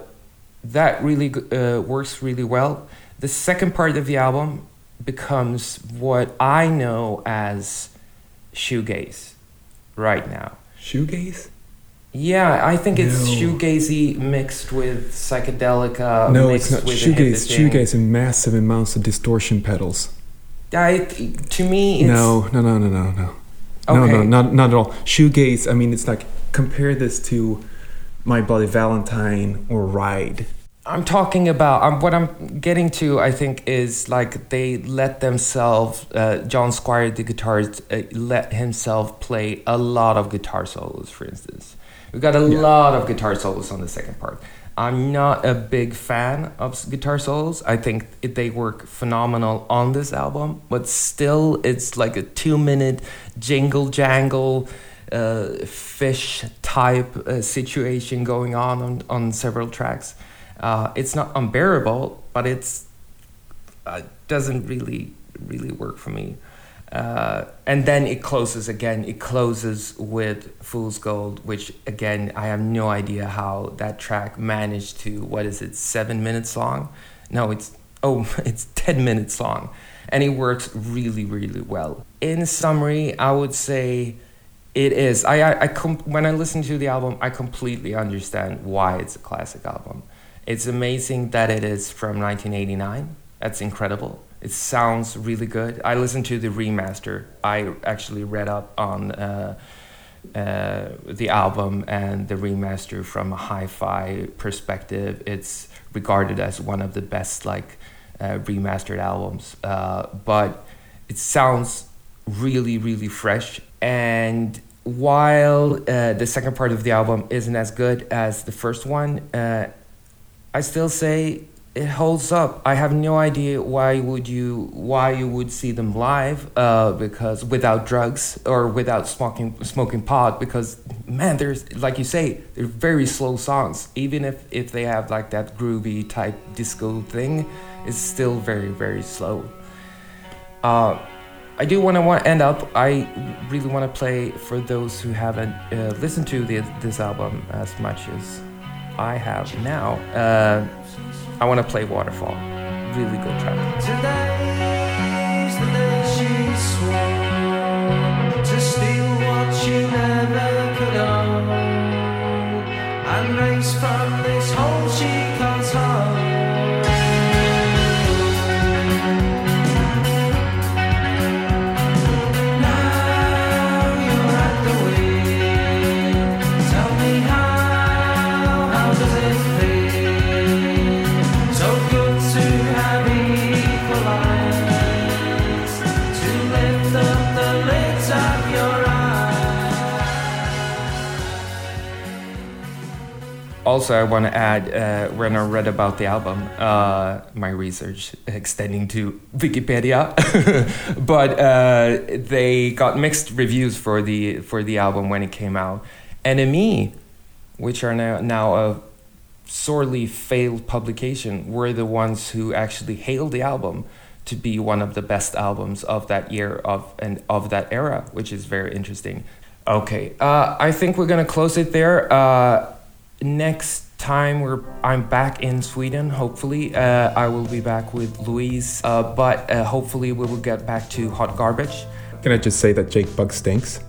Speaker 1: that really uh, works really well. The second part of the album becomes what I know as shoegaze right now.
Speaker 2: Shoegaze?
Speaker 1: Yeah, I think it's
Speaker 2: No.
Speaker 1: shoegazy mixed with psychedelica.
Speaker 2: no,
Speaker 1: mixed
Speaker 2: it's not.
Speaker 1: with
Speaker 2: Shoegaze. Shoegaze and massive amounts of distortion pedals.
Speaker 1: I, to me, it's,
Speaker 2: No, no, no, no, no, no. No, no, not not at all. Shoegaze. I mean, it's like compare this to My Bloody Valentine or Ride.
Speaker 1: I'm talking about um, what I'm getting to. I think is like they let themselves. Uh, John Squire, the guitarist, uh, let himself play a lot of guitar solos. For instance, we got a
Speaker 2: Yeah.
Speaker 1: lot of guitar solos on the second part. I'm not a big fan of guitar solos. I think it, they work phenomenal on this album, but still, it's like a two-minute jingle jangle. Uh, fish type uh, situation going on, on on several tracks. Uh, it's not unbearable, but it's uh, doesn't really really work for me. Uh, and then it closes again. It closes with Fool's Gold, which again I have no idea how that track managed to. What is it? Seven minutes long? No, it's oh, it's ten minutes long, and it works really really well. In summary, I would say it is. I I, I when I listen to the album, I completely understand why it's a classic album. It's amazing that it is from 1989. That's incredible. It sounds really good. I listened to the remaster. I actually read up on uh, uh, the album and the remaster from a hi-fi perspective. It's regarded as one of the best like uh, remastered albums. Uh, but it sounds really, really fresh. And while uh, the second part of the album isn't as good as the first one, uh, I still say it holds up. I have no idea why would you why you would see them live uh, because without drugs or without smoking smoking pot because man, there's like you say they're very slow songs. Even if if they have like that groovy type disco thing, it's still very very slow. Uh, I do want to end up. I really want to play for those who haven't uh, listened to the, this album as much as I have now. I want to play Waterfall. Really good track.
Speaker 3: Never could own and
Speaker 4: race from the
Speaker 1: Also, I want to add uh, when I read about the album, uh, my research extending to Wikipedia, but uh, they got mixed reviews for the for the album when it came out. NME, which are now now a sorely failed publication, were the ones who actually hailed the album to be one of the best albums of that year of and of that era, which is very interesting. Okay, uh, I think we're gonna close it there. Uh, next time we're I'm back in Sweden. Hopefully, uh, I will be back with Louise. Uh, but uh, hopefully, we will get back to hot garbage.
Speaker 2: Can I just say that Jake Bugg stinks?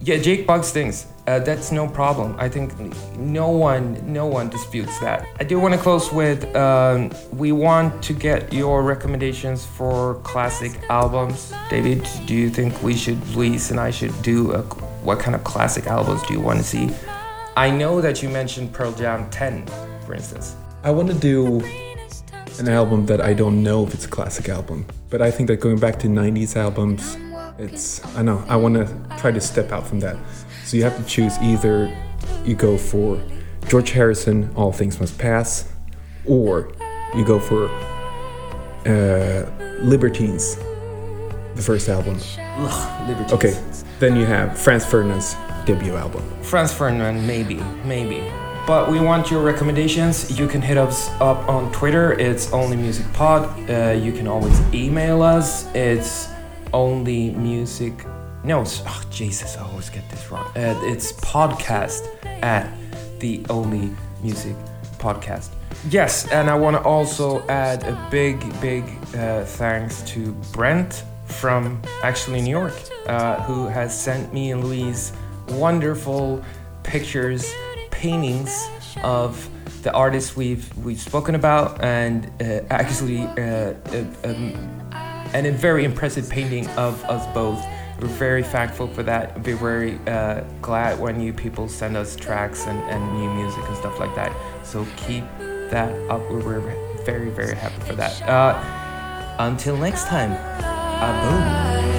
Speaker 1: Yeah, Jake Bugg stinks. Uh, that's no problem. I think no one, no one disputes that. I do want to close with um, we want to get your recommendations for classic albums. David, do you think we should, Louise and I should do a, what kind of classic albums do you want to see? I know that you mentioned Pearl Jam 10, for instance.
Speaker 2: I want to do an album that I don't know if it's a classic album, but I think that going back to 90s albums, it's, I know, I want to try to step out from that. So you have to choose either you go for George Harrison, All Things Must Pass, or you go for uh, Libertines, the first album.
Speaker 1: Liberties.
Speaker 2: Okay, then you have Franz Ferdinand's debut album.
Speaker 1: Franz Ferdinand, maybe, maybe. But we want your recommendations. You can hit us up on Twitter. It's Only Music Pod. Uh, you can always email us. It's Only Music. No, it's, oh, Jesus, I always get this wrong. Uh, it's podcast at the Only Music Podcast. Yes, and I want to also add a big, big uh, thanks to Brent from actually New York, uh, who has sent me and Louise wonderful pictures, paintings of the artists we've we've spoken about, and uh, actually uh, uh, um, and a very impressive painting of us both. We're very thankful for that. We're very uh, glad when you people send us tracks and, and new music and stuff like that. So keep that up. We're very, very happy for that. Uh, until next time, a boom.